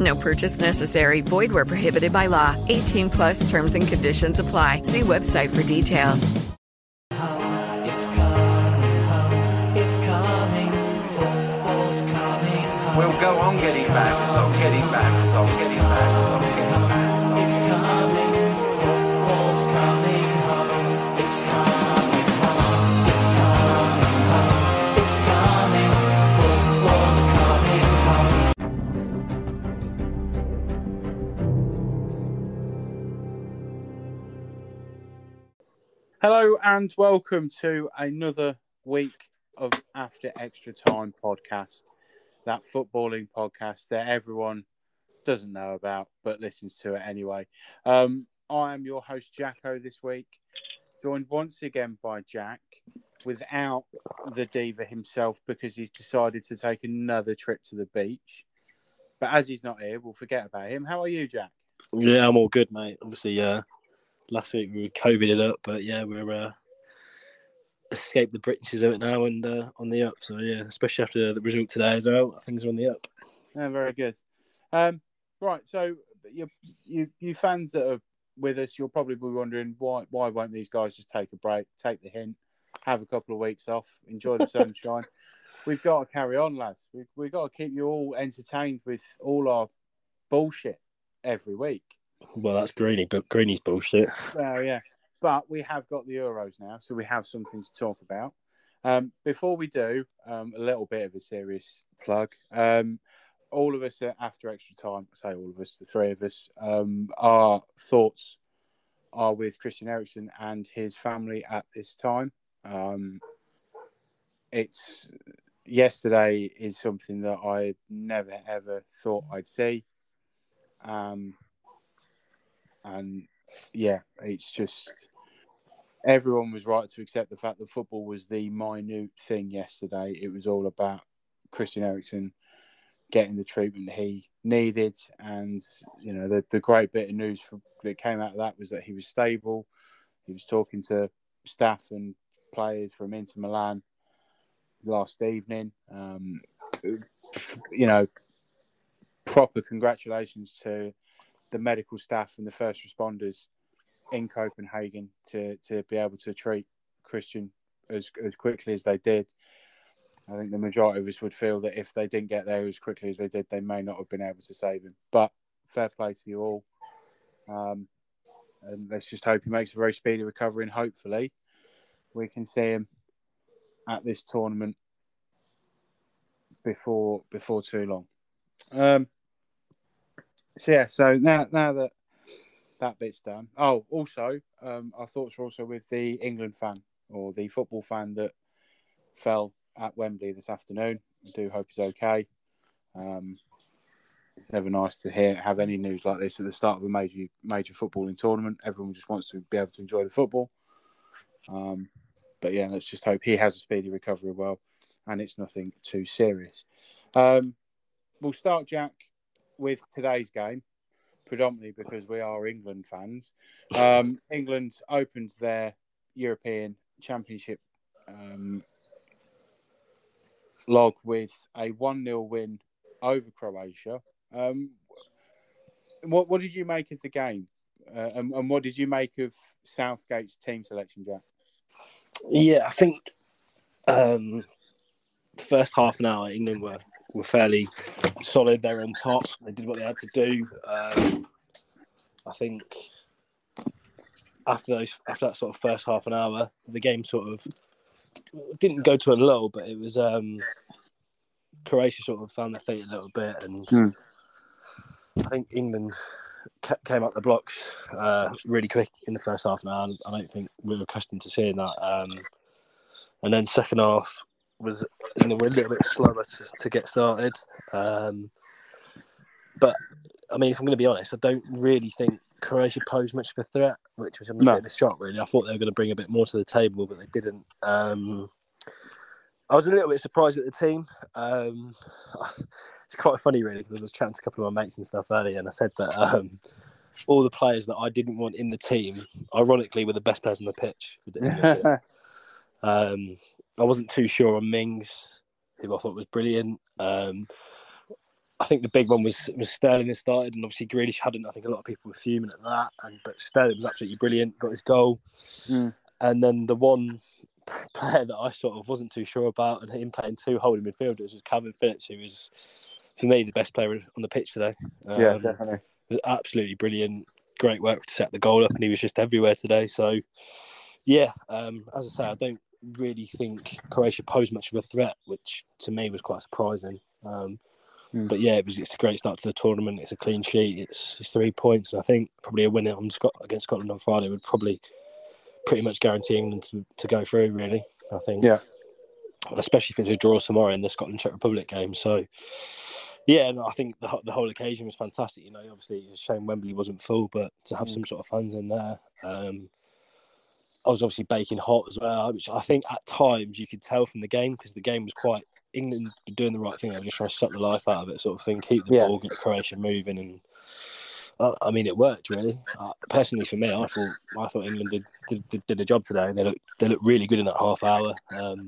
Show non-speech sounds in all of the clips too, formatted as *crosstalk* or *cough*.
No purchase necessary. Void where prohibited by law. 18 plus terms and conditions apply. See website for details. It's coming home. It's coming. Football's coming home. We'll go on getting back, on getting back, on getting back, Hello and welcome to another week of After Extra Time podcast, that footballing podcast that everyone doesn't know about but listens to it anyway. Um, I am your host, Jacko, this week, joined once again by Jack without the Diva himself because he's decided to take another trip to the beach. But as he's not here, we'll forget about him. How are you, Jack? Yeah, I'm all good, mate. Obviously, uh, last week we were COVIDed up, but yeah, we're uh, escaped the breaches of it now and uh, on the up. So yeah, especially after the result today as well, things are on the up. Yeah, very good. Um, right, so you, you you fans that are with us, you'll probably be wondering why why won't these guys just take a break, take the hint, have a couple of weeks off, enjoy the sunshine. *laughs* We've got to carry on, lads. We've, we've got to keep you all entertained with all our bullshit every week. Well, that's Greeny, but Greeny's bullshit. Well, yeah. But we have got the Euros now, so we have something to talk about. Um, before we do, um, a little bit of a serious plug. Um, all of us at After Extra Time, say all of us, the three of us, um, our thoughts are with Christian Eriksen and his family at this time. Um, it's yesterday is something that I never ever thought I'd see. Um, and yeah, it's just everyone was right to accept the fact that football was the minute thing yesterday. It was all about Christian Eriksen getting the treatment he needed, and you know the the great bit of news from, that came out of that was that he was stable. He was talking to staff and players from Inter Milan last evening. Um, you know, proper congratulations to the medical staff and the first responders in Copenhagen to to be able to treat Christian as as quickly as they did. I think the majority of us would feel that if they didn't get there as quickly as they did, they may not have been able to save him. But fair play to you all. Um, and let's just hope he makes a very speedy recovery, and hopefully we can see him at this tournament before before too long. Um, so yeah, so now now that that bit's done. Oh, also, um, our thoughts are also with the England fan or the football fan that fell at Wembley this afternoon. I do hope he's okay. Um, it's never nice to hear have any news like this at the start of a major major footballing tournament. Everyone just wants to be able to enjoy the football. Um, but yeah, let's just hope he has a speedy recovery well, and it's nothing too serious. Um, we'll start, Jack, with today's game, predominantly because we are England fans. Um, *laughs* England opened their European championship um, log with a 1 0 win over Croatia. Um, what, what did you make of the game? Uh, and, and what did you make of Southgate's team selection, Jack? Yeah, I think um, the first half an hour, England were, were fairly solid. They were on top. They did what they had to do. Um, I think after those, after that sort of first half an hour, the game sort of didn't go to a lull, but it was um, Croatia sort of found their feet a little bit, and Hmm. I think England ca- came up the blocks uh, really quick in the first half an hour. I don't think we were accustomed to seeing that. Um, and then second half was England were a little bit slower to, to get started. Um, but I mean, if I'm going to be honest, I don't really think Croatia posed much of a threat, which was a No. bit of a shock. Really, I thought they were going to bring a bit more to the table, but they didn't. Um, I was a little bit surprised at the team. Um, *laughs* it's quite funny, really, because I was chatting to a couple of my mates and stuff earlier, and I said that um, all the players that I didn't want in the team, ironically, were the best players on the pitch. *laughs* Um, I wasn't too sure on Mings, who I thought was brilliant. Um, I think the big one was was Sterling that started, and obviously Grealish hadn't. I think a lot of people were fuming at that, and but Sterling was absolutely brilliant. Got his goal, Mm. and then the one *laughs* player that I sort of wasn't too sure about, and him playing two holding midfielders was Calvin Phillips, who was for me the best player on the pitch today. yeah, Um, definitely. was absolutely brilliant. Great work to set the goal up, and he was just everywhere today. So, yeah, um, as I say, I don't really think Croatia posed much of a threat, which to me was quite surprising. Um, Mm. But yeah, it was it's a great start to the tournament. It's a clean sheet. It's, it's three points, and I think probably a win on Scot- against Scotland on Friday would probably pretty much guarantee England to, to go through. Really, I think. Yeah. Especially if it's a draw tomorrow in the Scotland Czech Republic game. So, yeah, no, I think the, whole- the whole occasion was fantastic. You know, obviously it's a shame Wembley wasn't full, but to have Mm. some sort of fans in there, um, I was obviously baking hot as well, which I think at times you could tell from the game because the game was quite England doing the right thing. They were just trying to suck the life out of it, sort of thing, keep the Yeah. ball, get Croatia moving, and uh, I mean it worked really. Uh, personally, for me, I thought I thought England did, did did a job today. They looked they looked really good in that half hour. Um,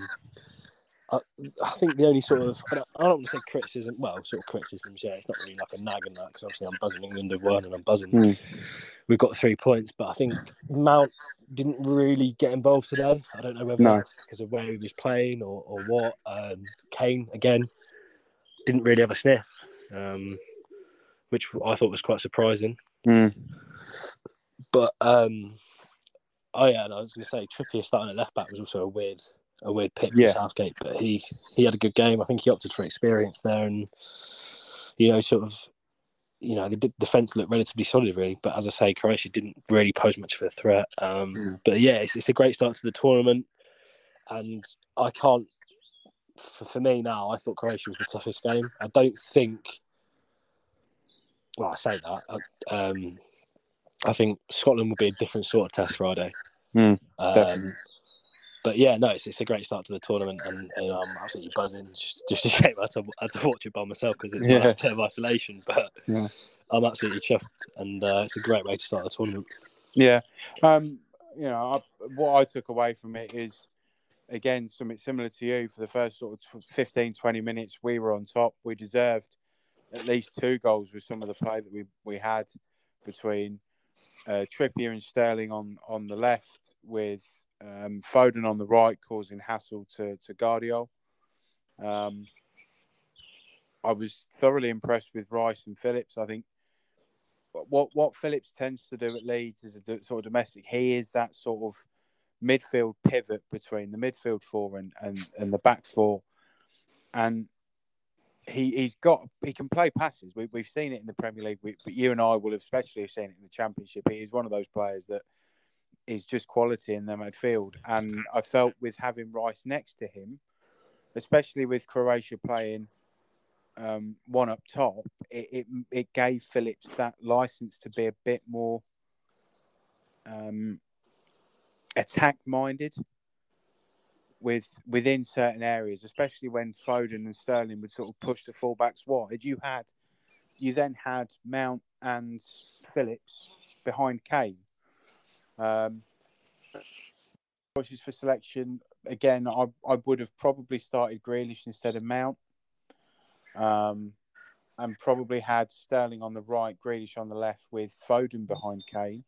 I, I think the only sort of I don't, I don't want to say criticism. Well, sort of criticisms. Yeah, it's not really like a nag and that because obviously I'm buzzing England have won and I'm buzzing. Hmm. We've got three points, but I think Mount didn't really get involved today. I don't know whether No. that's because of where he was playing or, or what. Um, Kane again didn't really have a sniff, um, which I thought was quite surprising. Mm. But um, oh yeah, and I was going to say Trippier starting at left back was also a weird, a weird pick from Southgate. But he he had a good game. I think he opted for experience there, and you know, sort of, you know, the d- defense looked relatively solid, really. But as I say, Croatia didn't really pose much of a threat. Um, Mm. But yeah, it's, it's a great start to the tournament, and I can't. For, for me now, I thought Croatia was the toughest game. I don't think. Well, I say that. I, um, I think Scotland will be a different sort of test Friday. Mm, um. But yeah, no, it's, it's a great start to the tournament, and, and I'm absolutely buzzing. Just just a shame I had to, *laughs* I had to watch it by myself because it's Yeah. my last day of isolation. *laughs* But Yeah. I'm absolutely chuffed, and uh, it's a great way to start the tournament. Yeah. Um, you know, I, what I took away from it is, again, something similar to you. For the first sort of tw- 15, 20 minutes, we were on top. We deserved at least two goals with some of the play that we, we had between uh, Trippier and Sterling on, on the left, with um, Foden on the right, causing hassle to, to Gvardiol. Um, I was thoroughly impressed with Rice and Phillips. I think what what Phillips tends to do at Leeds is a sort of domestic. He is that sort of midfield pivot between the midfield four and, and, and the back four, and he he's got he can play passes. We, we've seen it in the Premier League, we, but you and I will especially have seen it in the Championship. He is one of those players that is just quality in the midfield, and I felt with having Rice next to him, especially with Croatia playing um, one up top, it, it it gave Phillips that license to be a bit more um, attack minded with within certain areas, especially when Foden and Sterling would sort of push the fullbacks wide. You had you then had Mount and Phillips behind Kane. Um, choices for selection. Again, I I would have probably started Grealish instead of Mount, um, and probably had Sterling on the right, Grealish on the left, with Foden behind Kane.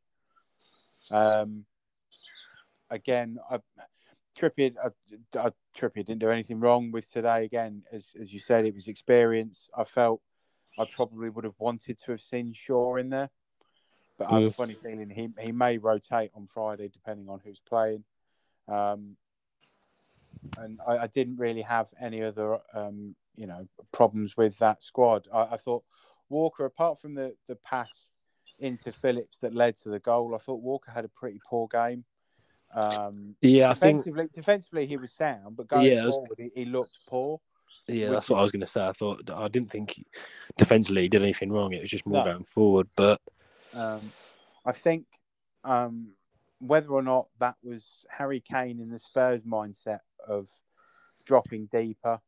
Um, again, I, Trippier, I, I, Trippier didn't do anything wrong with today. Again, as as you said, it was experience. I felt I probably would have wanted to have seen Shaw in there, but I have a funny feeling he he may rotate on Friday depending on who's playing. Um, and I, I didn't really have any other um, you know problems with that squad. I, I thought Walker, apart from the the pass into Phillips that led to the goal, I thought Walker had a pretty poor game. Um, Yeah, I think defensively, he was sound, but going Yeah, I was- forward, he, he looked poor. yeah, that's what I was going to say. I thought I didn't think he- defensively he did anything wrong. It was just more No. going forward. But Um, I think um, whether or not that was Harry Kane in the Spurs mindset of dropping deeper,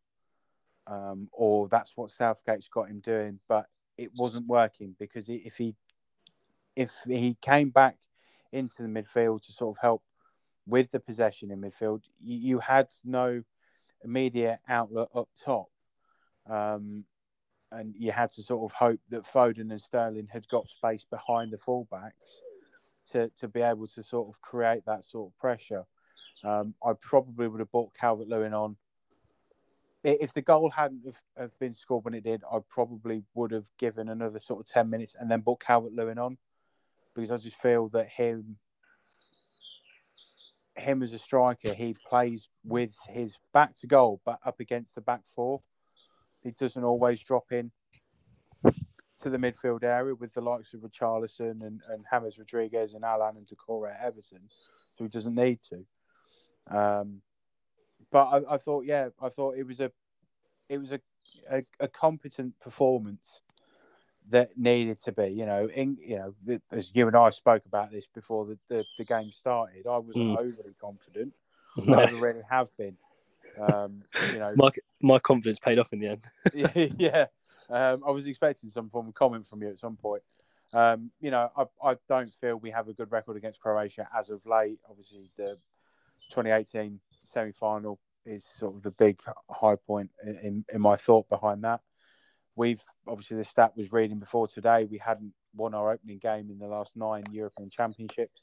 um, or that's what Southgate's got him doing, but it wasn't working because if he if he came back into the midfield to sort of help with the possession in midfield, you, you had no immediate outlet up top. Um, and you had to sort of hope that Foden and Sterling had got space behind the fullbacks to, to be able to sort of create that sort of pressure. Um, I probably would have bought Calvert Lewin on. If the goal hadn't have, have been scored when it did, I probably would have given another sort of 10 minutes and then bought Calvert Lewin on because I just feel that him him as a striker, he plays with his back to goal, but up against the back four. He doesn't always drop in to the midfield area with the likes of Richarlison and, and James Rodriguez and Allan and Doucouré at Everton, so he doesn't need to. Um, but I, I thought, yeah, I thought it was a it was a, a, a competent performance that needed to be. You know, in, you know, th- as you and I spoke about this before the, the, the game started, I wasn't Mm. overly confident. I *laughs* never really have been. Um, you know, my my confidence paid off in the end. *laughs* yeah, yeah. Um, I was expecting some form of comment from you at some point. Um, you know, I, I don't feel we have a good record against Croatia as of late. Obviously, the 2018 semi final is sort of the big high point in, in my thought behind that. We've obviously the stat was reading before today. We hadn't won our opening game in the last nine European Championships,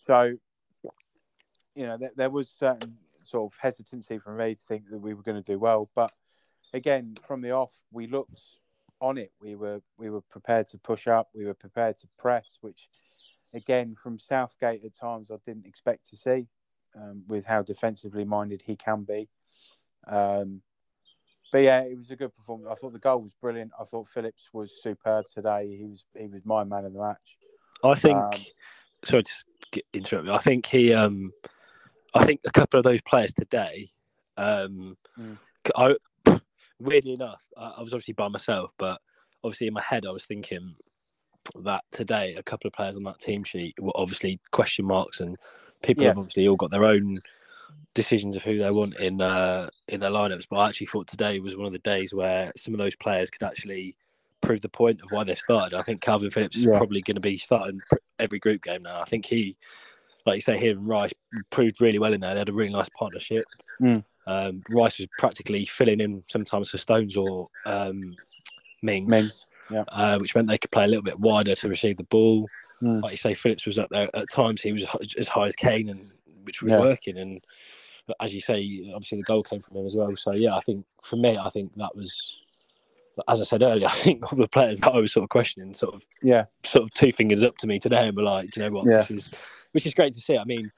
so you know there, there was certain sort of hesitancy from me to think that we were going to do well. But again, from the off, we looked on it. We were we were prepared to push up. We were prepared to press, which again from Southgate at times I didn't expect to see, um, with how defensively minded he can be. Um, but yeah, it was a good performance. I thought the goal was brilliant. I thought Phillips was superb today. He was he was my man of the match. I think. Um, sorry to interrupt you. I think he. Um, I think a couple of those players today. Um, Mm. I weirdly enough, I, I was obviously by myself, but obviously in my head I was thinking that today a couple of players on that team sheet were obviously question marks, and people Yeah. have obviously all got their own decisions of who they want in uh, in their lineups. But I actually thought today was one of the days where some of those players could actually prove the point of why they've started. I think Calvin Phillips is probably going to be starting every group game now. I think he, like you say, here and Rice proved really well in there. They had a really nice partnership. Mm. Um, Rice was practically filling in sometimes for Stones or um, Mings, Mings, yeah. uh, which meant they could play a little bit wider to receive the ball. Mm. Like you say, Phillips was up there at times. He was as high as Kane, and which was Yeah. working. And as you say, obviously the goal came from him as well. So yeah, I think for me, I think that was, as I said earlier, *laughs* I think all the players that I was sort of questioning, sort of Yeah, sort of two fingers up to me today and were like, "Do you know what, Yeah. this is, which is great to see. I mean,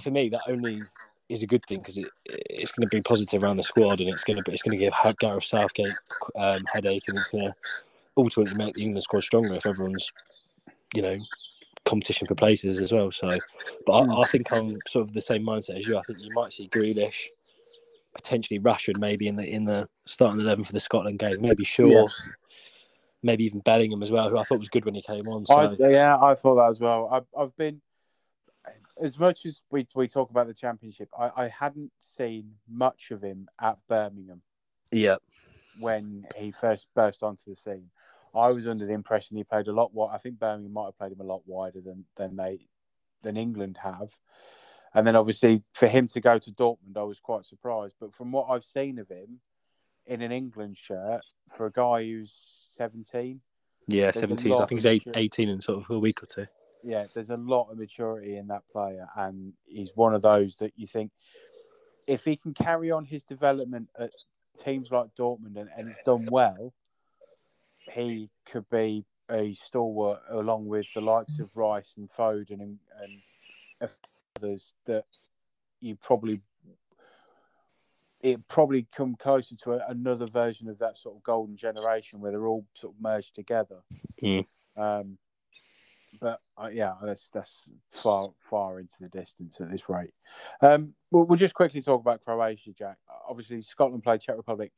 for me, that only is a good thing because it, it's going to be positive around the squad and it's going to it's going to give Gareth Southgate um, headache and it's going to ultimately make the England squad stronger if everyone's, you know, competition for places as well. So, but I, I think I'm sort of the same mindset as you. I think you might see Grealish, potentially Rashford, maybe in the in the starting eleven for the Scotland game. Maybe Shaw, Yeah. maybe even Bellingham as well, who I thought was good when he came on. So I, yeah, I thought that as well. I've, I've been as much as we we talk about the championship. I, I hadn't seen much of him at Birmingham yeah, when he first burst onto the scene. I was under the impression he played a lot. What I think Birmingham might have played him a lot wider than than they than England have. And then obviously for him to go to Dortmund, I was quite surprised. But from what I've seen of him in an England shirt, for a guy who's seventeen, Yeah, 17. I think he's eight, 18 in sort of a week or two. yeah, there's a lot of maturity in that player, and he's one of those that you think if he can carry on his development at teams like Dortmund and, and it's done well, he could be a stalwart along with the likes of Rice and Foden and, and others that you probably it probably come closer to a, another version of that sort of golden generation where they're all sort of merged together. Mm. Um, but uh, yeah, that's that's far far into the distance at this rate. Um, we'll, we'll just quickly talk about Croatia, Jack. Obviously, Scotland play Czech Republic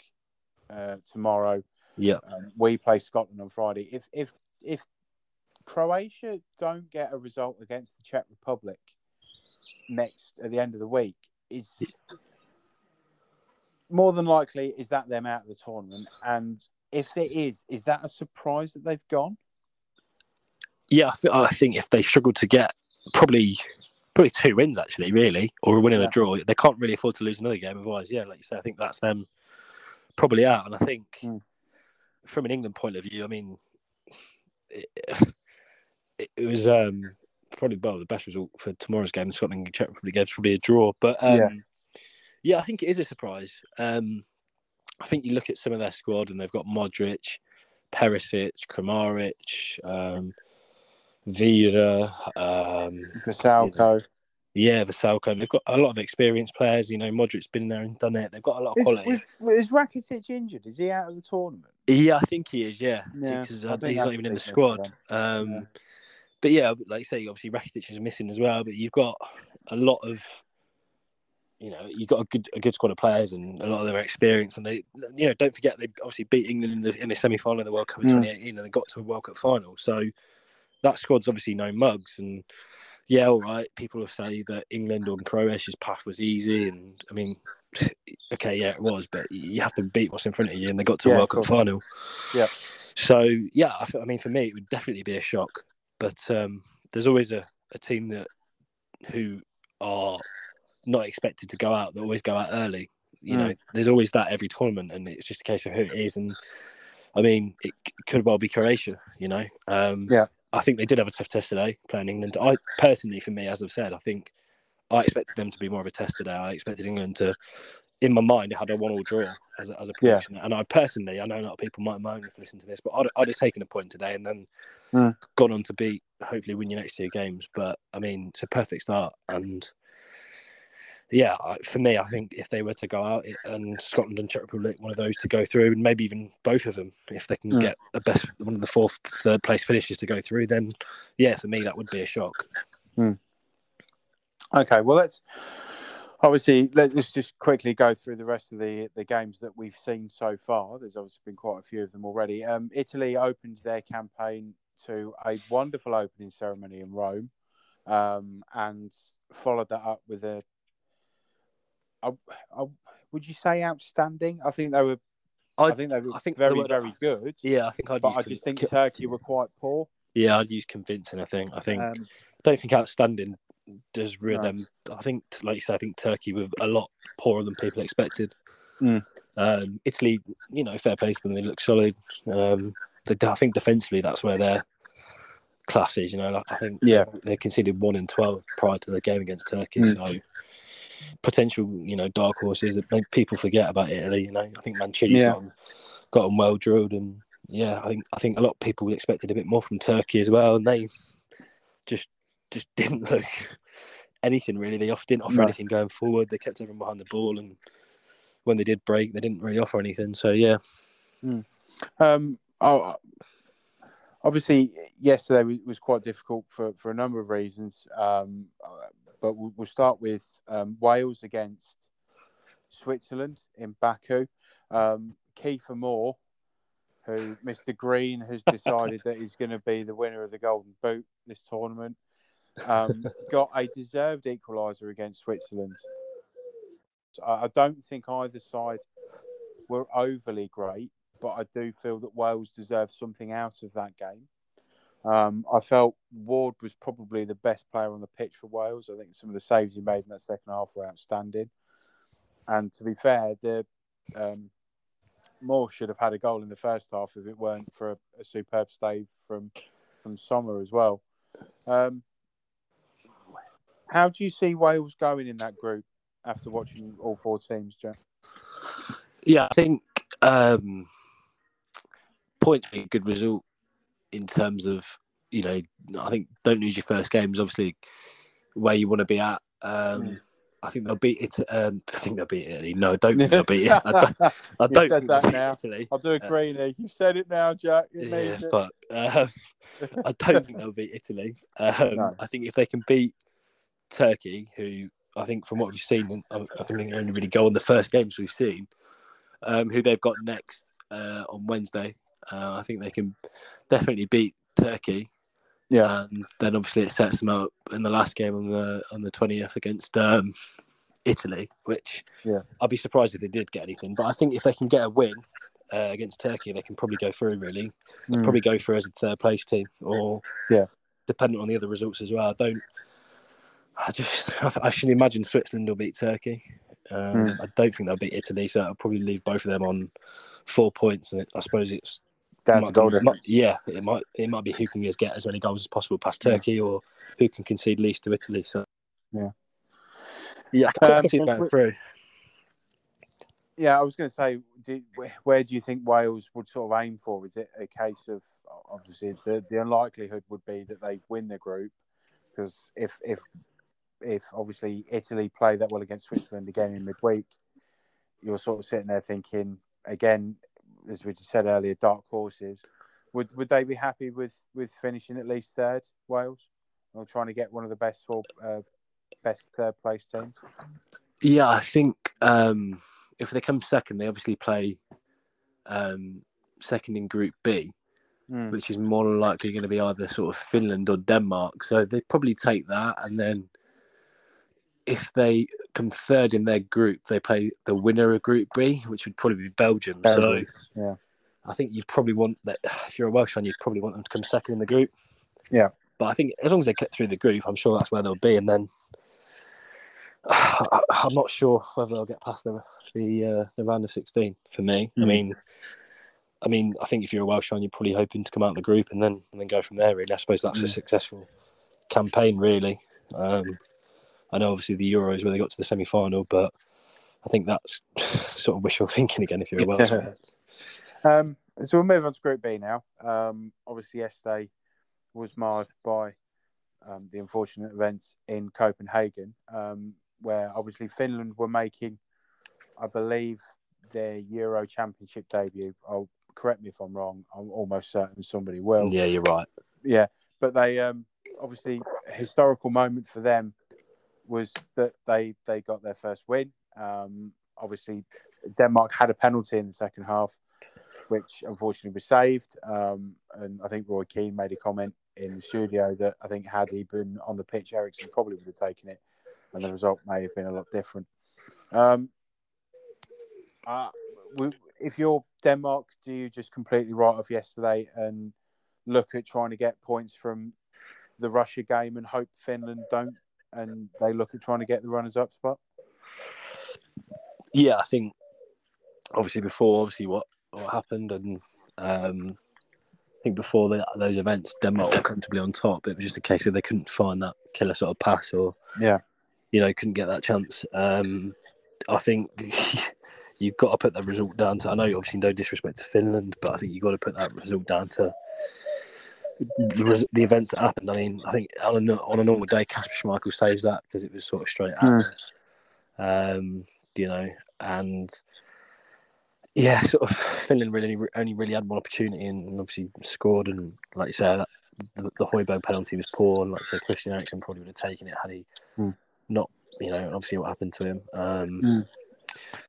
uh, tomorrow. Yeah. Um, we play Scotland on Friday. If if if Croatia don't get a result against the Czech Republic next at the end of the week, is more than likely is that them out of the tournament. And if it is, is that a surprise that they've gone? Yeah, I, th- I think if they struggle to get probably probably two wins actually, really, or a win and Yeah. a draw, they can't really afford to lose another game. Otherwise, yeah, like you said, I think that's them probably out. And I think Mm. from an England point of view, I mean, it, it, was um, probably well the best result for tomorrow's game. Scotland Czech Republic game is probably a draw, but um, Yeah. yeah. I think it is a surprise. Um, I think you look at some of their squad and they've got Modric, Perisic, Kramaric, um, Vida, um, Vrsaljko. yeah, Vrsaljko. They've got a lot of experienced players. You know, Modric's been there and done it. They've got a lot of quality. is, is Rakitic injured? Is he out of the tournament? Yeah, I think he is. Yeah, Yeah, because uh, he's not even in the squad. Um, Yeah. But yeah, like you say, obviously Rakitic is missing as well. But you've got a lot of, you know, you've got a good a good squad of players, and a lot of them are experienced. And they, you know, don't forget they obviously beat England in the in the semi final of the World Cup in Mm. 2018, and they got to a World Cup final. So that squad's obviously no mugs. And yeah, all right, people will say that England or Croatia's path was easy, and I mean, *laughs* okay, yeah, it was, but you have to beat what's in front of you, and they got to Yeah, a World Cup final. Yeah. So yeah, I mean, for me, it would definitely be a shock. But um, there's always a, a team that who are not expected to go out. They always go out early. You Mm. know, there's always that every tournament, and it's just a case of who it is. And I mean, it c- could well be Croatia. You know, um, Yeah. I think they did have a tough test today playing England. I personally, for me, as I've said, I think I expected them to be more of a test today. I expected England to, in my mind, it had a one-all draw as a, as a Yeah. prediction. And I personally, I know a lot of people might moan if they listen to this, but I'd, I'd have taken a point today and then Mm. gone on to beat, hopefully, win your next two games. But I mean, it's a perfect start, and yeah, I- for me, I think if they were to go out it- and Scotland and Czech Republic, one of those to go through, and maybe even both of them, if they can Mm. get a best one of the fourth, third place finishes to go through, then yeah, for me that would be a shock. Okay, well let's obviously let, us just quickly go through the rest of the the games that we've seen so far. There's obviously been quite a few of them already. Um, Italy opened their campaign to a wonderful opening ceremony in Rome, um, and followed that up with a, a, a- would you say outstanding? I think they were. I, think they were I think very very good. Yeah, I think I'd. but I con- just think con- Turkey were quite poor. Yeah, I'd use convincing. I think. I think. Um, I don't think outstanding does No. them. I think, like you said, I think Turkey were a lot poorer than people expected. Mm. Um, Italy, you know, fair play to them. They look solid. Um, they, I think defensively, that's where their class is. You know, like, I think Yeah. they conceded one in twelve prior to the game against Turkey. Mm. So potential, you know, dark horses that make people forget about Italy. You know, I think Mancini's Yeah. got 'em- got them well drilled, and yeah, I think I think a lot of people expected a bit more from Turkey as well, and they just just didn't look anything really. They didn't offer No. anything going forward. They kept everyone behind the ball, and when they did break, they didn't really offer anything. So yeah, Um, oh, obviously, yesterday was, was quite difficult for, for a number of reasons. Um, uh, but we'll, we'll start with um, Wales against Switzerland in Baku. Um, Kiefer Moore, who Mr. Green has *laughs* decided that he's going to be the winner of the Golden Boot this tournament, um, *laughs* got a deserved equaliser against Switzerland. So I I don't think either side were overly great, but I do feel that Wales deserved something out of that game. Um, I felt Ward was probably the best player on the pitch for Wales. I think some of the saves he made in that second half were outstanding. And to be fair, the um, Moore should have had a goal in the first half if it weren't for a, a superb save from from Sommer as well. Um, how do you see Wales going in that group after watching all four teams, Jack? Yeah, I think um, points be a good result in terms of you know. I think don't lose your first game is obviously where you want to be at. Um, Mm. I think they'll beat it. Um, I think they'll beat Italy. No, I don't think they'll beat it. I don't, *laughs* I don't said think that now. Italy. I'll do a Uh, greenie. You said it now, Jack. You Yeah, it. fuck. Um, *laughs* I don't think they'll beat Italy. *laughs* Um, No. I think if they can beat Turkey, who I think from what we've seen, I I think they only really go on the first games we've seen, um, who they've got next uh, on Wednesday. Uh, I think they can definitely beat Turkey. Yeah. and then obviously it sets them up in the last game on the on the twentieth against um, Italy, which Yeah. I'd be surprised if they did get anything. But I think if they can get a win uh, against Turkey, they can probably go through. Really, Mm. probably go through as a third place team, or Yeah. dependent on the other results as well. I don't. I just *laughs* I should imagine Switzerland will beat Turkey. Um, Mm. I don't think they'll beat Italy, so I'll probably leave both of them on four points. And I suppose it's Down to goal might- yeah, it might it might be who can just get as many goals as possible past Yeah. Turkey, or who can concede least to Italy. So Yeah. yeah, I can Um, see going through. Yeah, I was going to say, do, where- where do you think Wales would sort of aim for? Is it a case of obviously the, the unlikelihood would be that they win the group because if if if obviously Italy play that well against Switzerland again in midweek, you're sort of sitting there thinking again, as we just said earlier, dark horses. Would would they be happy with with finishing at least third, Wales, or trying to get one of the best four uh, best third place teams? Yeah, I think um, if they come second, they obviously play um, second in Group B, Mm. which is more likely going to be either sort of Finland or Denmark. So they probably take that, and then if they come third in their group, they play the winner of Group B, which would probably be Belgium. Belgium, so yeah. I think you probably want that. If you're a Welsh fan, you'd probably want them to come second in the group. Yeah. But I think as long as they get through the group, I'm sure that's where they'll be. And then *sighs* I, I'm not sure whether they'll get past the the, uh, the round of 16. For me, I Mm. mean, I mean, I think if you're a Welsh fan, you're probably hoping to come out of the group and then and then go from there. Really, I suppose that's a Mm. successful campaign. Really, um, I know obviously the Euros where they got to the semi final, but I think that's *laughs* sort of wishful thinking again if you're a Welshman. *laughs* Um, so we'll move on to Group B now. Um, obviously, yesterday was marred by um, the unfortunate events in Copenhagen, um, where obviously Finland were making, I believe, their Euro Championship debut. I'll correct me if I'm wrong. I'm almost certain somebody will. Yeah, you're right. Yeah, but they um, obviously a historical moment for them was that they they got their first win. Um, obviously, Denmark had a penalty in the second half, which unfortunately was saved. Um, and I think Roy Keane made a comment in the studio that I think had he been on the pitch, Eriksen probably would have taken it, and the result may have been a lot different. Um, uh, we- if you're Denmark, do you just completely write off yesterday and look at trying to get points from the Russia game and hope Finland don't, and they look at trying to get the runners-up spot? yeah, I think obviously before obviously what what happened and um, I think before the, those events Denmark were comfortably on top. It was just a case of they couldn't find that killer sort of pass or Yeah. you know couldn't get that chance. Um, I think *laughs* you've got to put that result down to. I know obviously no disrespect to Finland, but I think you've got to put that result down to. The, the events that happened. I mean, I think on a, on a normal day, Kasper Schmeichel saves that because it was sort of straight at Mm. um, you know, and yeah, sort of Finland really only really had one opportunity and, obviously scored. And like you say, that, the, the Højbjerg penalty was poor, and like you say, Christian Eriksen probably would have taken it had he Mm. not, you know, obviously what happened to him. Um, Mm.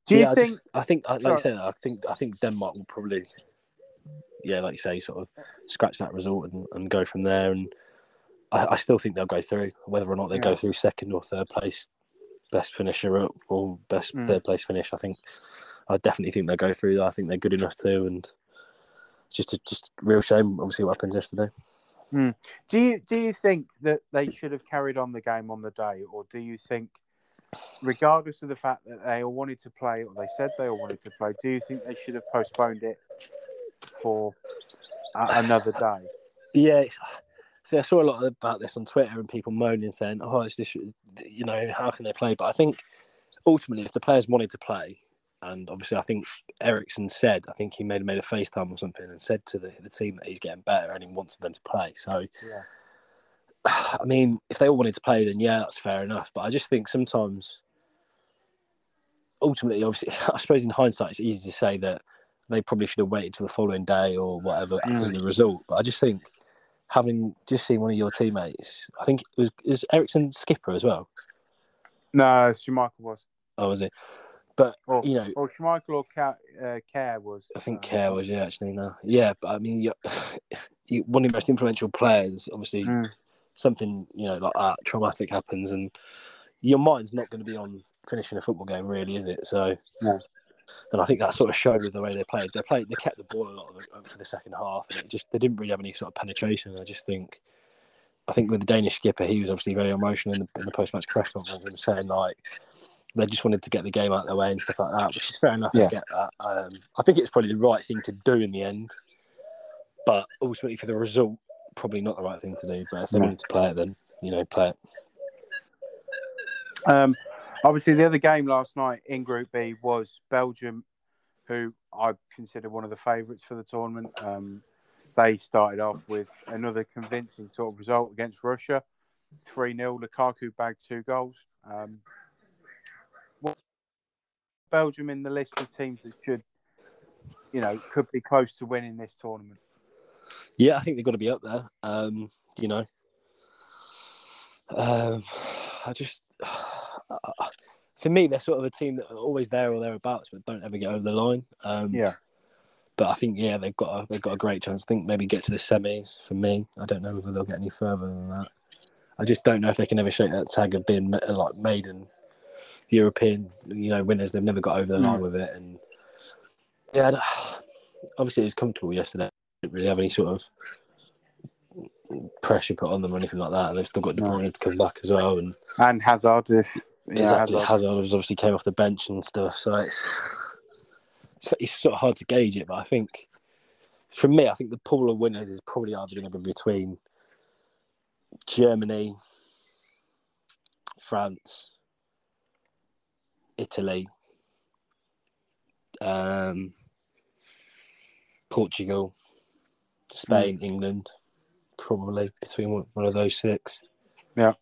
Do you yeah, I think? just- I think, like Sorry. you said, I think I think Denmark will probably, yeah, like you say, sort of scratch that result and, and go from there. And I, I still think they'll go through, whether or not they Yeah. go through second or third place, best finisher up or best Mm. third place finish. I think I definitely think they'll go through. I think they're good enough to, and it's just a just real shame. Obviously, what happened yesterday. Do you do you think that they should have carried on the game on the day, or do you think, regardless of the fact that they all wanted to play, or they said they all wanted to play, do you think they should have postponed it for another day? Yeah. See, I saw a lot about this on Twitter and people moaning, saying, "Oh, it's this, you know, how can they play?" But I think ultimately, if the players wanted to play, and obviously, I think Eriksen said, I think he made made a FaceTime or something and said to the, the team that he's getting better and he wants them to play. So, Yeah. *sighs* I mean, if they all wanted to play, then yeah, that's fair enough. But I just think sometimes, ultimately, obviously, *laughs* I suppose in hindsight, it's easy to say that they probably should have waited till the following day or whatever because of the result. But I just think having just seen one of your teammates, I think it was is Eriksen skipper as well. No, Schmeichel was, Oh, was it? But or you know, or Schmeichel or Ca- uh, Kjær was. I think uh, Kjær was yeah actually no yeah, but I mean you, *laughs* you, one of the most influential players. Obviously, Mm. something you know like that traumatic happens, and your mind's not going to be on finishing a football game, really, is it? So, No. And I think that sort of showed with the way they played. They played, they kept the ball a lot of the, for the second half, and it just they didn't really have any sort of penetration. I just think. I think with the Danish skipper, he was obviously very emotional in the, in the post-match press conference and saying like they just wanted to get the game out of their way and stuff like that, which is fair enough. Yeah. I get that. Um, I think it's probably the right thing to do in the end, but ultimately for the result, probably not the right thing to do. But if they No. wanted to play it, then you know, play it. Um, obviously, the other game last night in Group B was Belgium, who I consider one of the favourites for the tournament. Um, they started off with another convincing sort of result against Russia, three 0 Lukaku bagged two goals. Um, Belgium in the list of teams that should, you know, could be close to winning this tournament. Yeah, I think they've got to be up there. Um, you know, um, I just for me, they're sort of a team that are always there or thereabouts, but don't ever get over the line. Um, Yeah. but I think yeah, they've got a, they've got a great chance. I think maybe get to the semis. For me, I don't know whether they'll get any further than that. I just don't know if they can ever shake that tag of being like maiden European, you know, winners. They've never got over the line with it, and yeah, *sighs* obviously it was comfortable yesterday. Didn't really have any sort of pressure put on them or anything like that, and they've still got De No. Bruyne to come back as well, and And Hazard, if know, exactly Hazard- Hazard was obviously came off the bench and stuff, so it's it's, it's sort of hard to gauge it. But I think for me, I think the pool of winners is probably either going to be between Germany, France, Italy, um, Portugal, Spain, England, probably between one, one of those six. Yeah.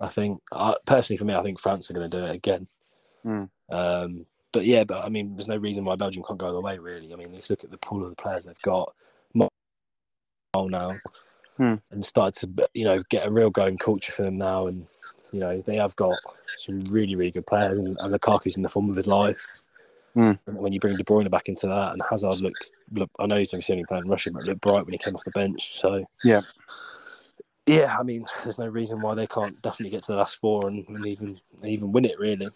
I think uh, personally for me, I think France are going to do it again. Mm. Um, but yeah, but I mean, there's no reason why Belgium can't go the way. Really, I mean, if you look at the pool of the players they've got, now, Hmm. and started to you know get a real going culture for them now, and you know they have got some really really good players, and, and Lukaku's in the form of his life. And when you bring De Bruyne back into that, and Hazard looked, look, I know he's obviously only playing Russia, but looked bright when he came off the bench. So Yeah. Yeah, I mean, *sighs* there's no reason why they can't definitely get to the last four and, and even even win it. Really,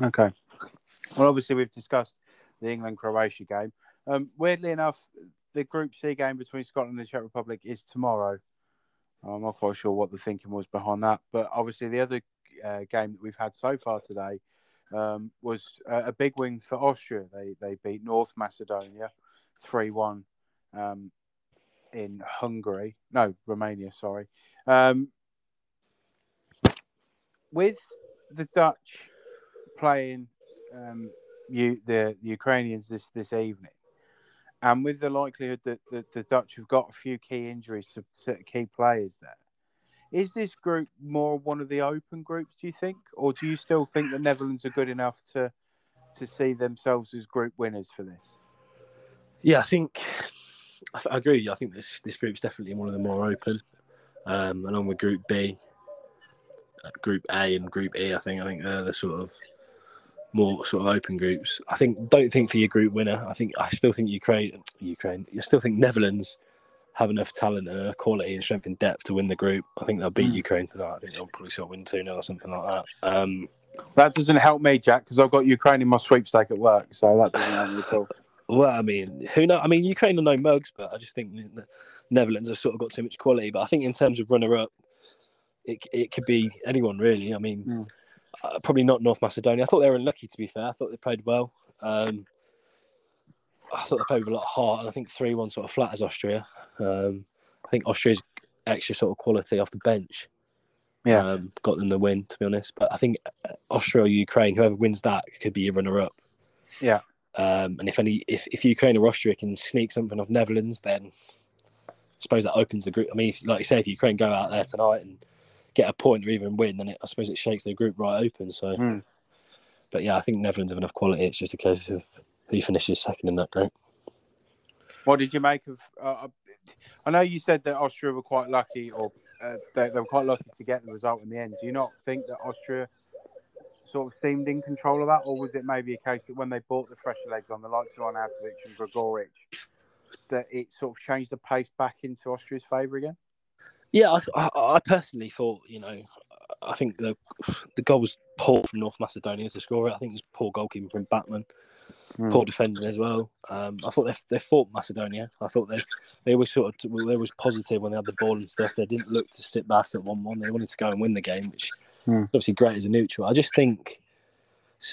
Okay. Well, obviously, we've discussed the England Croatia game. Um, weirdly enough, the Group C game between Scotland and the Czech Republic is tomorrow. I'm not quite sure what the thinking was behind that, but obviously, the other uh, game that we've had so far today um, was uh, a big win for Austria. They they beat North Macedonia three one um, in Hungary. No, Romania. Sorry. Um, with the Dutch playing um, you the Ukrainians this this evening, and with the likelihood that, that the Dutch have got a few key injuries to, to key players there, is this group more one of the open groups? Do you think, or do you still think the Netherlands are good enough to to see themselves as group winners for this? yeah, I think I, I agree with. I think this this group's definitely one of the more open, um, along with Group B, uh, Group A, and Group E. I think I think they're the sort of more sort of open groups. I think don't think for your group winner. I think I still think Ukraine, Ukraine. You still think Netherlands have enough talent and enough quality and strength and depth to win the group. I think they'll beat Mm. Ukraine tonight. I think they'll probably sort of win two 0 or something like that. Um, That doesn't help me, Jack, because I've got Ukraine in my sweepstake at work, so that doesn't help me at all. Well, I mean, who knows? I mean, Ukraine are no mugs, but I just think the Netherlands have sort of got too much quality. But I think in terms of runner up, it it could be anyone really. I mean, Mm. uh, probably not North Macedonia. I thought they were unlucky to be fair. I thought they played well. Um, I thought they played with a lot of heart, and I think three one sort of flat as Austria. Um, I think Austria's extra sort of quality off the bench Yeah. um, got them the win, to be honest. But I think Austria or Ukraine, whoever wins that, could be a runner up. Yeah. Um, and if any, if, if Ukraine or Austria can sneak something off Netherlands, then I suppose that opens the group. I mean, if, like you say, if Ukraine go out there tonight and get a point or even win, then it, I suppose it shakes the group right open. So, Hmm. but yeah, I think Netherlands have enough quality. It's just a case of who finishes second in that group. What did you make of? Uh, I know you said that Austria were quite lucky, or uh, they, they were quite lucky to get the result in the end. Do you not think that Austria sort of seemed in control of that, or was it maybe a case that when they bought the fresher legs on, the likes of Arnautovic and Gregoritsch, that it sort of changed the pace back into Austria's favour again? Yeah, I, I, I personally thought, you know, I think the the goal was poor from North Macedonia to score it. I think it was poor goalkeeping from Bachmann, Hmm. poor defending as well. Um, I thought they, they fought Macedonia. I thought they they were sort of they was positive when they had the ball and stuff. They didn't look to sit back at one one. They wanted to go and win the game, which Hmm. obviously great as a neutral. I just think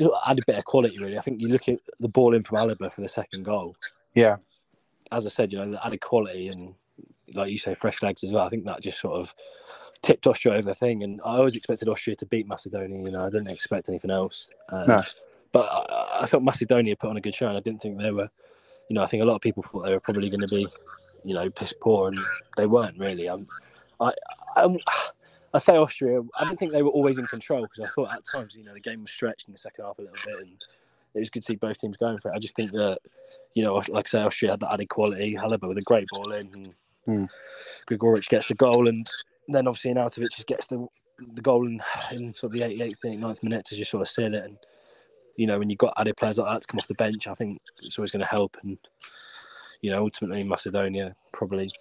of add a bit of quality really. I think you look at the ball in from Alaba for the second goal. Yeah, as I said, you know, the added quality and like you say, fresh legs as well. I think that just sort of tipped Austria over the thing. And I always expected Austria to beat Macedonia. You know, I didn't expect anything else. Uh, No. But I, I thought Macedonia put on a good show. And I didn't think they were. You know, I think a lot of people thought they were probably going to be, you know, piss poor, and they weren't really. Um, I, I, I say Austria. I didn't think they were always in control because I thought at times, you know, the game was stretched in the second half a little bit, and it was good to see both teams going for it. I just think that, you know, like I say, Austria had that added quality. Alaba with a great ball in, and Hmm. Gregoritsch gets the goal, and then obviously Arnautovic just gets the the goal in, in sort of the 88th, 89th minute to just sort of seal it. And you know, when you've got added players like that to come off the bench, I think it's always going to help. And you know, ultimately Macedonia probably,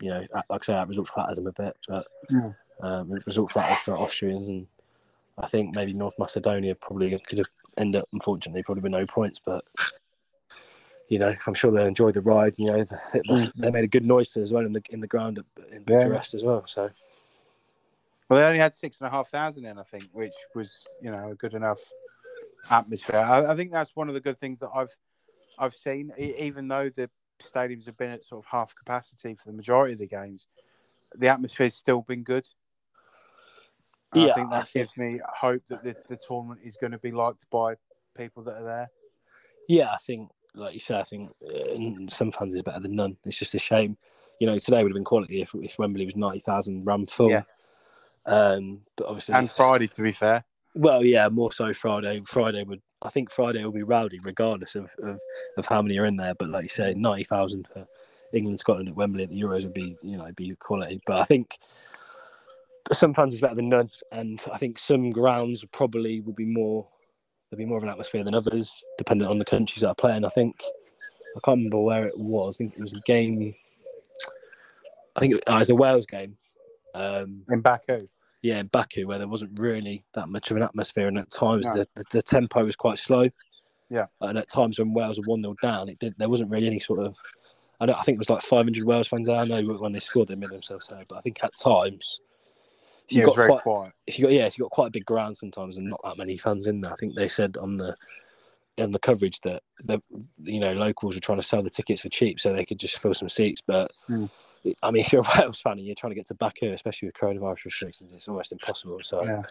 you know, like I say, that result flatters them a bit, but Yeah. Um, result flatters for Austrians, and I think maybe North Macedonia probably could have ended up, unfortunately, probably with no points, but. You know, I'm sure they enjoyed the ride. You know, they, they- they made a good noise as well in the in the ground at, in Yeah. Bucharest as well. So well, they only had six and a half thousand in, I think, which was you know a good enough atmosphere. I, I think that's one of the good things that I've I've seen, even though the stadiums have been at sort of half capacity for the majority of the games, the atmosphere's still been good. And I Yeah, think I that think- gives me hope that the, the tournament is going to be liked by people that are there. Yeah, I think, like you said, I think uh, some fans is better than none. It's just a shame. You know, today would have been quality if, if Wembley was 90,000 ram full. Yeah. Um, but obviously, And Friday, to be fair. well, yeah, more so Friday. Friday would, I think Friday will be rowdy regardless of, of, of how many are in there. But like you say, 90,000 for England, Scotland at Wembley at the Euros would be, you know, be quality. But I think some fans is better than none. And I think some grounds probably would be more, there'd be more of an atmosphere than others, depending on the countries that are playing. I think, I can't remember where it was. I think it was a game, I think it, oh, was a Wales game. Um, In Baku. yeah, in Baku, where there wasn't really that much of an atmosphere, and at times No. the, the, the tempo was quite slow. Yeah. and at times when Wales were one 0 down, it did. There wasn't really any sort of. I don't. I think it was like 500 Wales fans there. I know when they scored, they made themselves heard, but I think at times, if Yeah, you it was got very quite, quiet. if you got yeah, if you got quite a big ground sometimes and not that many fans in there, I think they said on the in the coverage that the you know locals were trying to sell the tickets for cheap so they could just fill some seats, but. Hmm. I mean, *laughs* if you're a Wales fan and you're trying to get to Baku, especially with coronavirus restrictions, it's almost impossible. So, Yeah.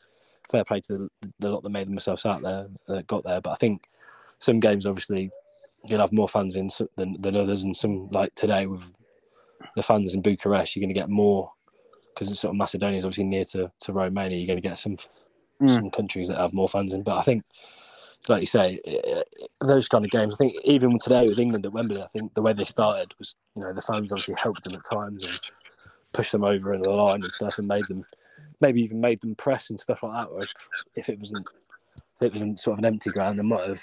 fair play to the, the lot that made themselves out there, that got there. But I think some games, obviously, you'll have more fans in than, than others. And some, like today, with the fans in Bucharest, you're going to get more because it's sort of Macedonia is obviously near to, to Romania. You're going to get some Mm. some countries that have more fans in. But I think, like you say, those kind of games. I think even today with England at Wembley, I think the way they started was, you know, the fans obviously helped them at times and pushed them over in the line and stuff, and made them maybe even made them press and stuff like that. Whereas if it wasn't, if it wasn't sort of an empty ground, they might have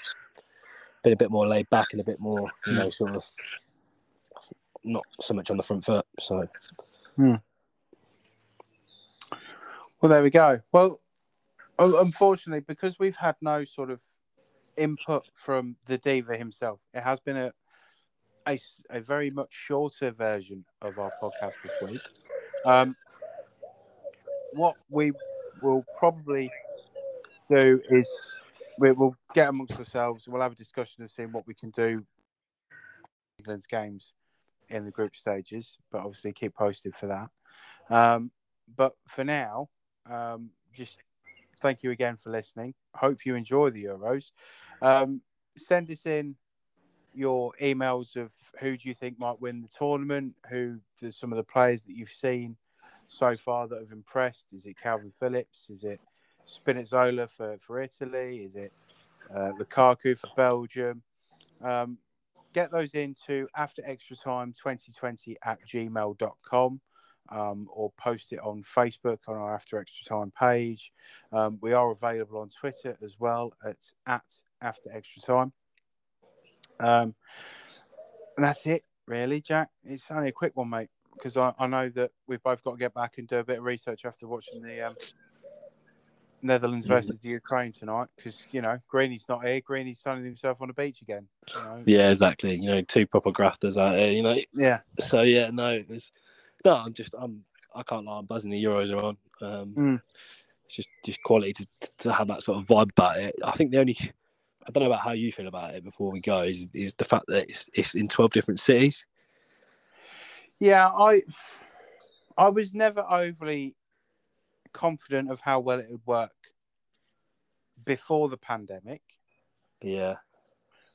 been a bit more laid back and a bit more, you know, sort of not so much on the front foot. So Well, there we go. Well, unfortunately, because we've had no sort of input from the diva himself, it has been a a very much shorter version of our podcast this week. Um, what we will probably do is we will get amongst ourselves. And we'll have a discussion and see what we can do. England's games in the group stages, but obviously keep posted for that. Um, but for now, um, just thank you again for listening. Hope you enjoy the Euros. Um, send us in your emails of who do you think might win the tournament, who the, some of the players that you've seen so far that have impressed. Is it Kalvin Phillips? Is it Spinazzola for, for Italy? Is it uh, Lukaku for Belgium? Um, get those into after extra time 2020 at gmail.com um, or post it on Facebook on our After Extra Time page. Um, we are available on Twitter as well at, at After Extra Time. Um, and that's it, really, Jack. It's only a quick one, mate, because I, I know that we've both got to get back and do a bit of research after watching the um, Netherlands versus the Ukraine tonight. Because you know Greeny's not here. Greeny's sunning himself on the beach again. You know? Yeah, exactly. You know, two proper grafters out here. You know, Yeah. so yeah, no, it was no. I'm just I'm I can't lie. I'm buzzing. The Euros are on. Um, Mm. It's just just quality to to have that sort of vibe about it. I think the only I don't know about how you feel about it before we go is is the fact that it's it's in twelve different cities. Yeah, I I was never overly confident of how well it would work before the pandemic. Yeah,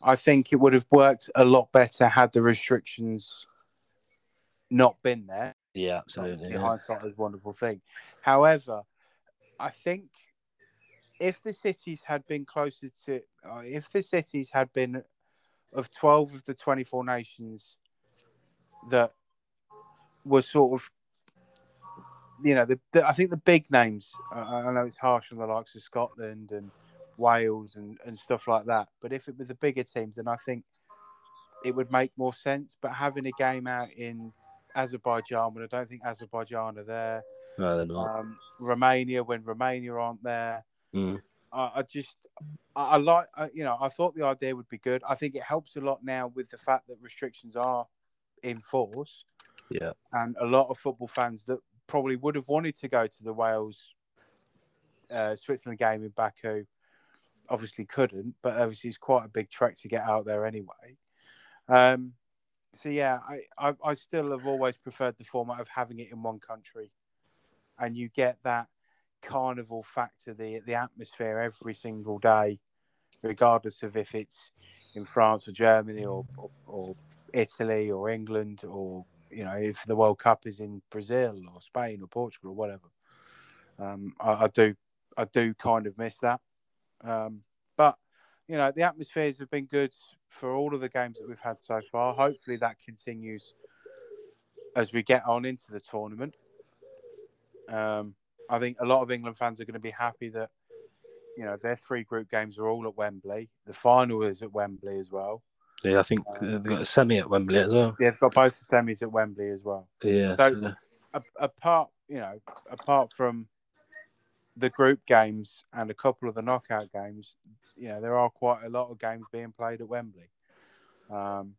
I think it would have worked a lot better had the restrictions not been there. yeah, absolutely. Yeah. hindsight is a wonderful thing. However, I think if the cities had been closer to, uh, if the cities had been of 12 of the 24 nations that were sort of, you know, the, the I think the big names, uh, I know it's harsh on the likes of Scotland and Wales and, and stuff like that, but if it were the bigger teams, then I think it would make more sense. But having a game out in Azerbaijan, when I don't think Azerbaijan are there, No, they're not. um, Romania when Romania aren't there. Mm. I, I just, I, I like, I, you know, I thought the idea would be good. I think it helps a lot now with the fact that restrictions are in force, Yeah, and a lot of football fans that probably would have wanted to go to the Wales uh, Switzerland game in Baku obviously couldn't, but obviously it's quite a big trek to get out there anyway. Um, so yeah, I, I, I still have always preferred the format of having it in one country, and you get that carnival factor, the the atmosphere every single day, regardless of if it's in France or Germany or, or, or Italy or England or you know if the World Cup is in Brazil or Spain or Portugal or whatever. Um, I, I do I do kind of miss that, um, but you know the atmospheres have been good for all of the games that we've had so far. Hopefully that continues as we get on into the tournament. Um, I think a lot of England fans are going to be happy that you know their three group games are all at Wembley. The final is at Wembley as well. yeah. I think uh, they've got a semi at Wembley as well. Yeah, They've got both the semis at Wembley as well. Yeah, So- so- apart, you know, apart from the group games and a couple of the knockout games, you know, there are quite a lot of games being played at Wembley. Um,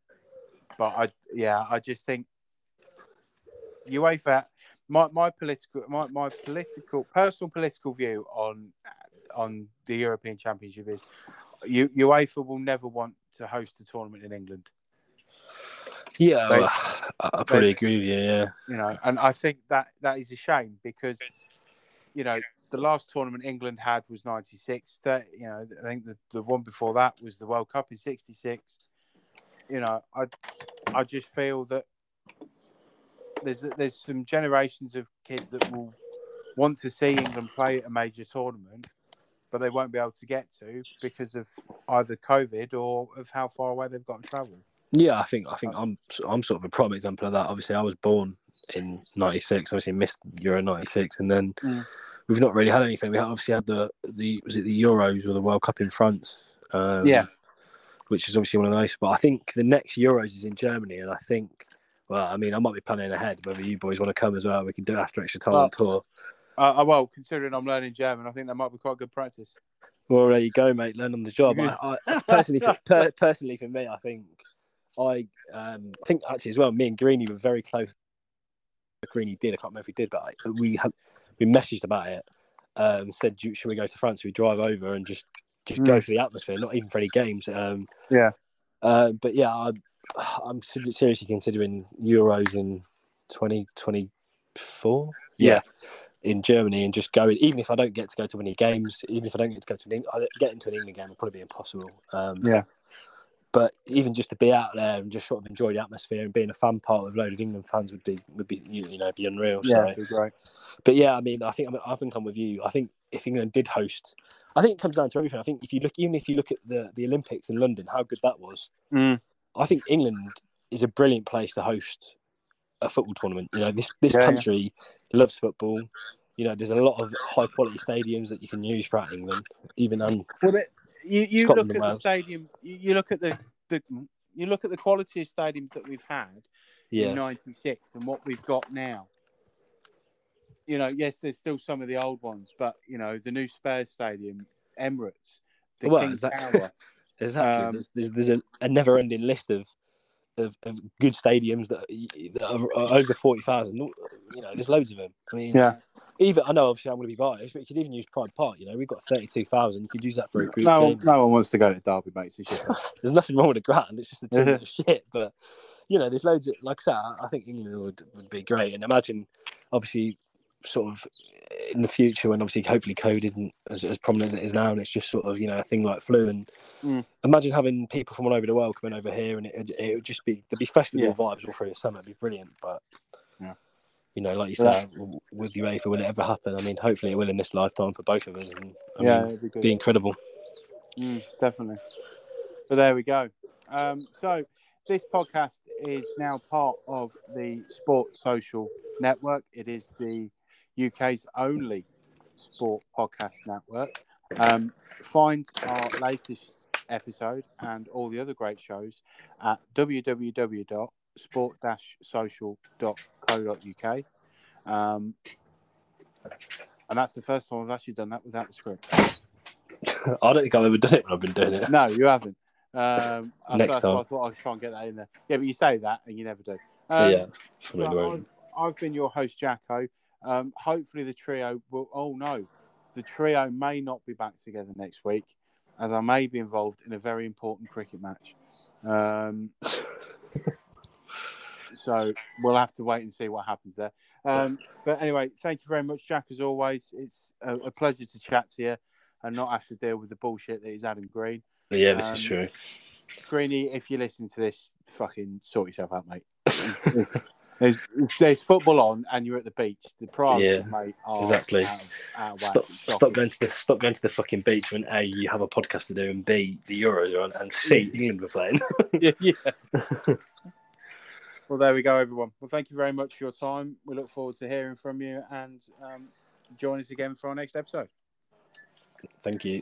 but I, yeah, I just think UEFA. My, my political my, my political personal political view on on the European Championship is U, UEFA will never want to host a tournament in England. yeah. They- I, I probably agree with you. Yeah, you know, and I think that that is a shame because, you know, the last tournament England had was '96. That you know, I think the, the one before that was the World Cup in '66. You know, I I just feel that there's there's some generations of kids that will want to see England play at a major tournament, but they won't be able to get to because of either COVID or of how far away they've got to travel. yeah. I think I think I'm I'm sort of a prime example of that. Obviously, I was born in '96. Obviously, missed Euro '96, and then Mm. We've not really had anything. We obviously had the the was it the Euros or the World Cup in France. Um, Yeah. which is obviously one of those. But I think the next Euros is in Germany, and I think. Well, I mean, I might be planning ahead. Whether you boys want to come as well, we can do it after extra time Well, on tour. Uh, well, considering I'm learning German, I think that might be quite good practice. Well, there you go, mate. Learn on the job. I, I, *laughs* personally, for, per, personally for me, I think I um, I think actually as well, me and Greeny were very close. Greeny did. I can't remember if he did, but I, we had we messaged about it. Um, said, "Should we go to France? We drive over and just just go for the atmosphere, not even for any games." Um, Yeah. uh, but yeah, I, I'm seriously considering Euros in 2024. Yeah. In Germany and just going, even if I don't get to go to any games, even if I don't get to go to an get into an England game, it'll probably be impossible. Um, Yeah. But even just to be out there and just sort of enjoy the atmosphere and being a fan part of a load of England fans would be would be you you know be unreal. Yeah, So, be great. but yeah, I mean, I think I think I'm with you. I think if England did host, I think it comes down to everything. I think if you look, even if you look at the the Olympics in London, how good that was. Mm. I think England is a brilliant place to host a football tournament. You know, this this Yeah, yeah. country loves football. You know, there's a lot of high quality stadiums that you can use throughout England, even on Well, it, you you Scotland look at the stadium. You, you look at the, the you look at the quality of stadiums that we've had yeah, in '96 and what we've got now. You know, yes, there's still some of the old ones, but you know, the new Spurs Stadium, Emirates, the Well, King's exactly. Tower. *laughs* Exactly. Um, there's there's, there's a, a never-ending list of, of of good stadiums that, that are, are over forty thousand. You know, there's loads of them. I mean, Yeah. Even I know, obviously, I'm going to be biased, but you could even use Pride Park. You know, we've got thirty-two thousand. You could use that for a group No, game. one, no one wants to go to Derby, mate. Shit. *laughs* There's nothing wrong with the ground. It's just the team that's shit. But you know, there's loads. Of, like I said, I- I think England would would be great. And imagine, obviously, sort of in the future when obviously hopefully code isn't as, as prominent as it is now, and it's just sort of you know a thing like flu. And Mm. imagine having people from all over the world coming over here, and it it would just be there'd be festival Yeah. vibes all through the summer. It'd be brilliant. But Yeah. you know, like you said, w- with UEFA, will it ever happen? I mean, hopefully it will in this lifetime for both of us. And I yeah, mean, it'd be be incredible. Mm, definitely. But there we go. Um, so this podcast is now part of the Sports Social Network. It is the UK's only sport podcast network. Um, find our latest episode and all the other great shows at www.sport-social.co.uk. Um, and that's the first time I've actually done that without the script. *laughs* I don't think I've ever done it when I've been doing it. No, you haven't. Um, Next time. I thought I'd try and get that in there. Yeah, but you say that and you never do. Um, yeah, so. I've, I've been your host, Jacko. Um, hopefully, the trio will. Oh no, the trio may not be back together next week, as I may be involved in a very important cricket match. Um, *laughs* so we'll have to wait and see what happens there. Um, but anyway, thank you very much, Jack. As always, it's a, a pleasure to chat to you and not have to deal with the bullshit that is Adam Green. Yeah, this is Um, true. Greeny, if you listen to this, fucking sort yourself out, mate. *laughs* there's, there's football on, and you're at the beach. The priorities, Yeah, mate, are exactly. Out of, out of. Stop, stop going to the stop going to the fucking beach when a you have a podcast to do and b the Euros are on and c England are playing. *laughs* yeah, yeah. *laughs* well, there we go, everyone. Well, thank you very much for your time. We look forward to hearing from you, and um, join us again for our next episode. Thank you.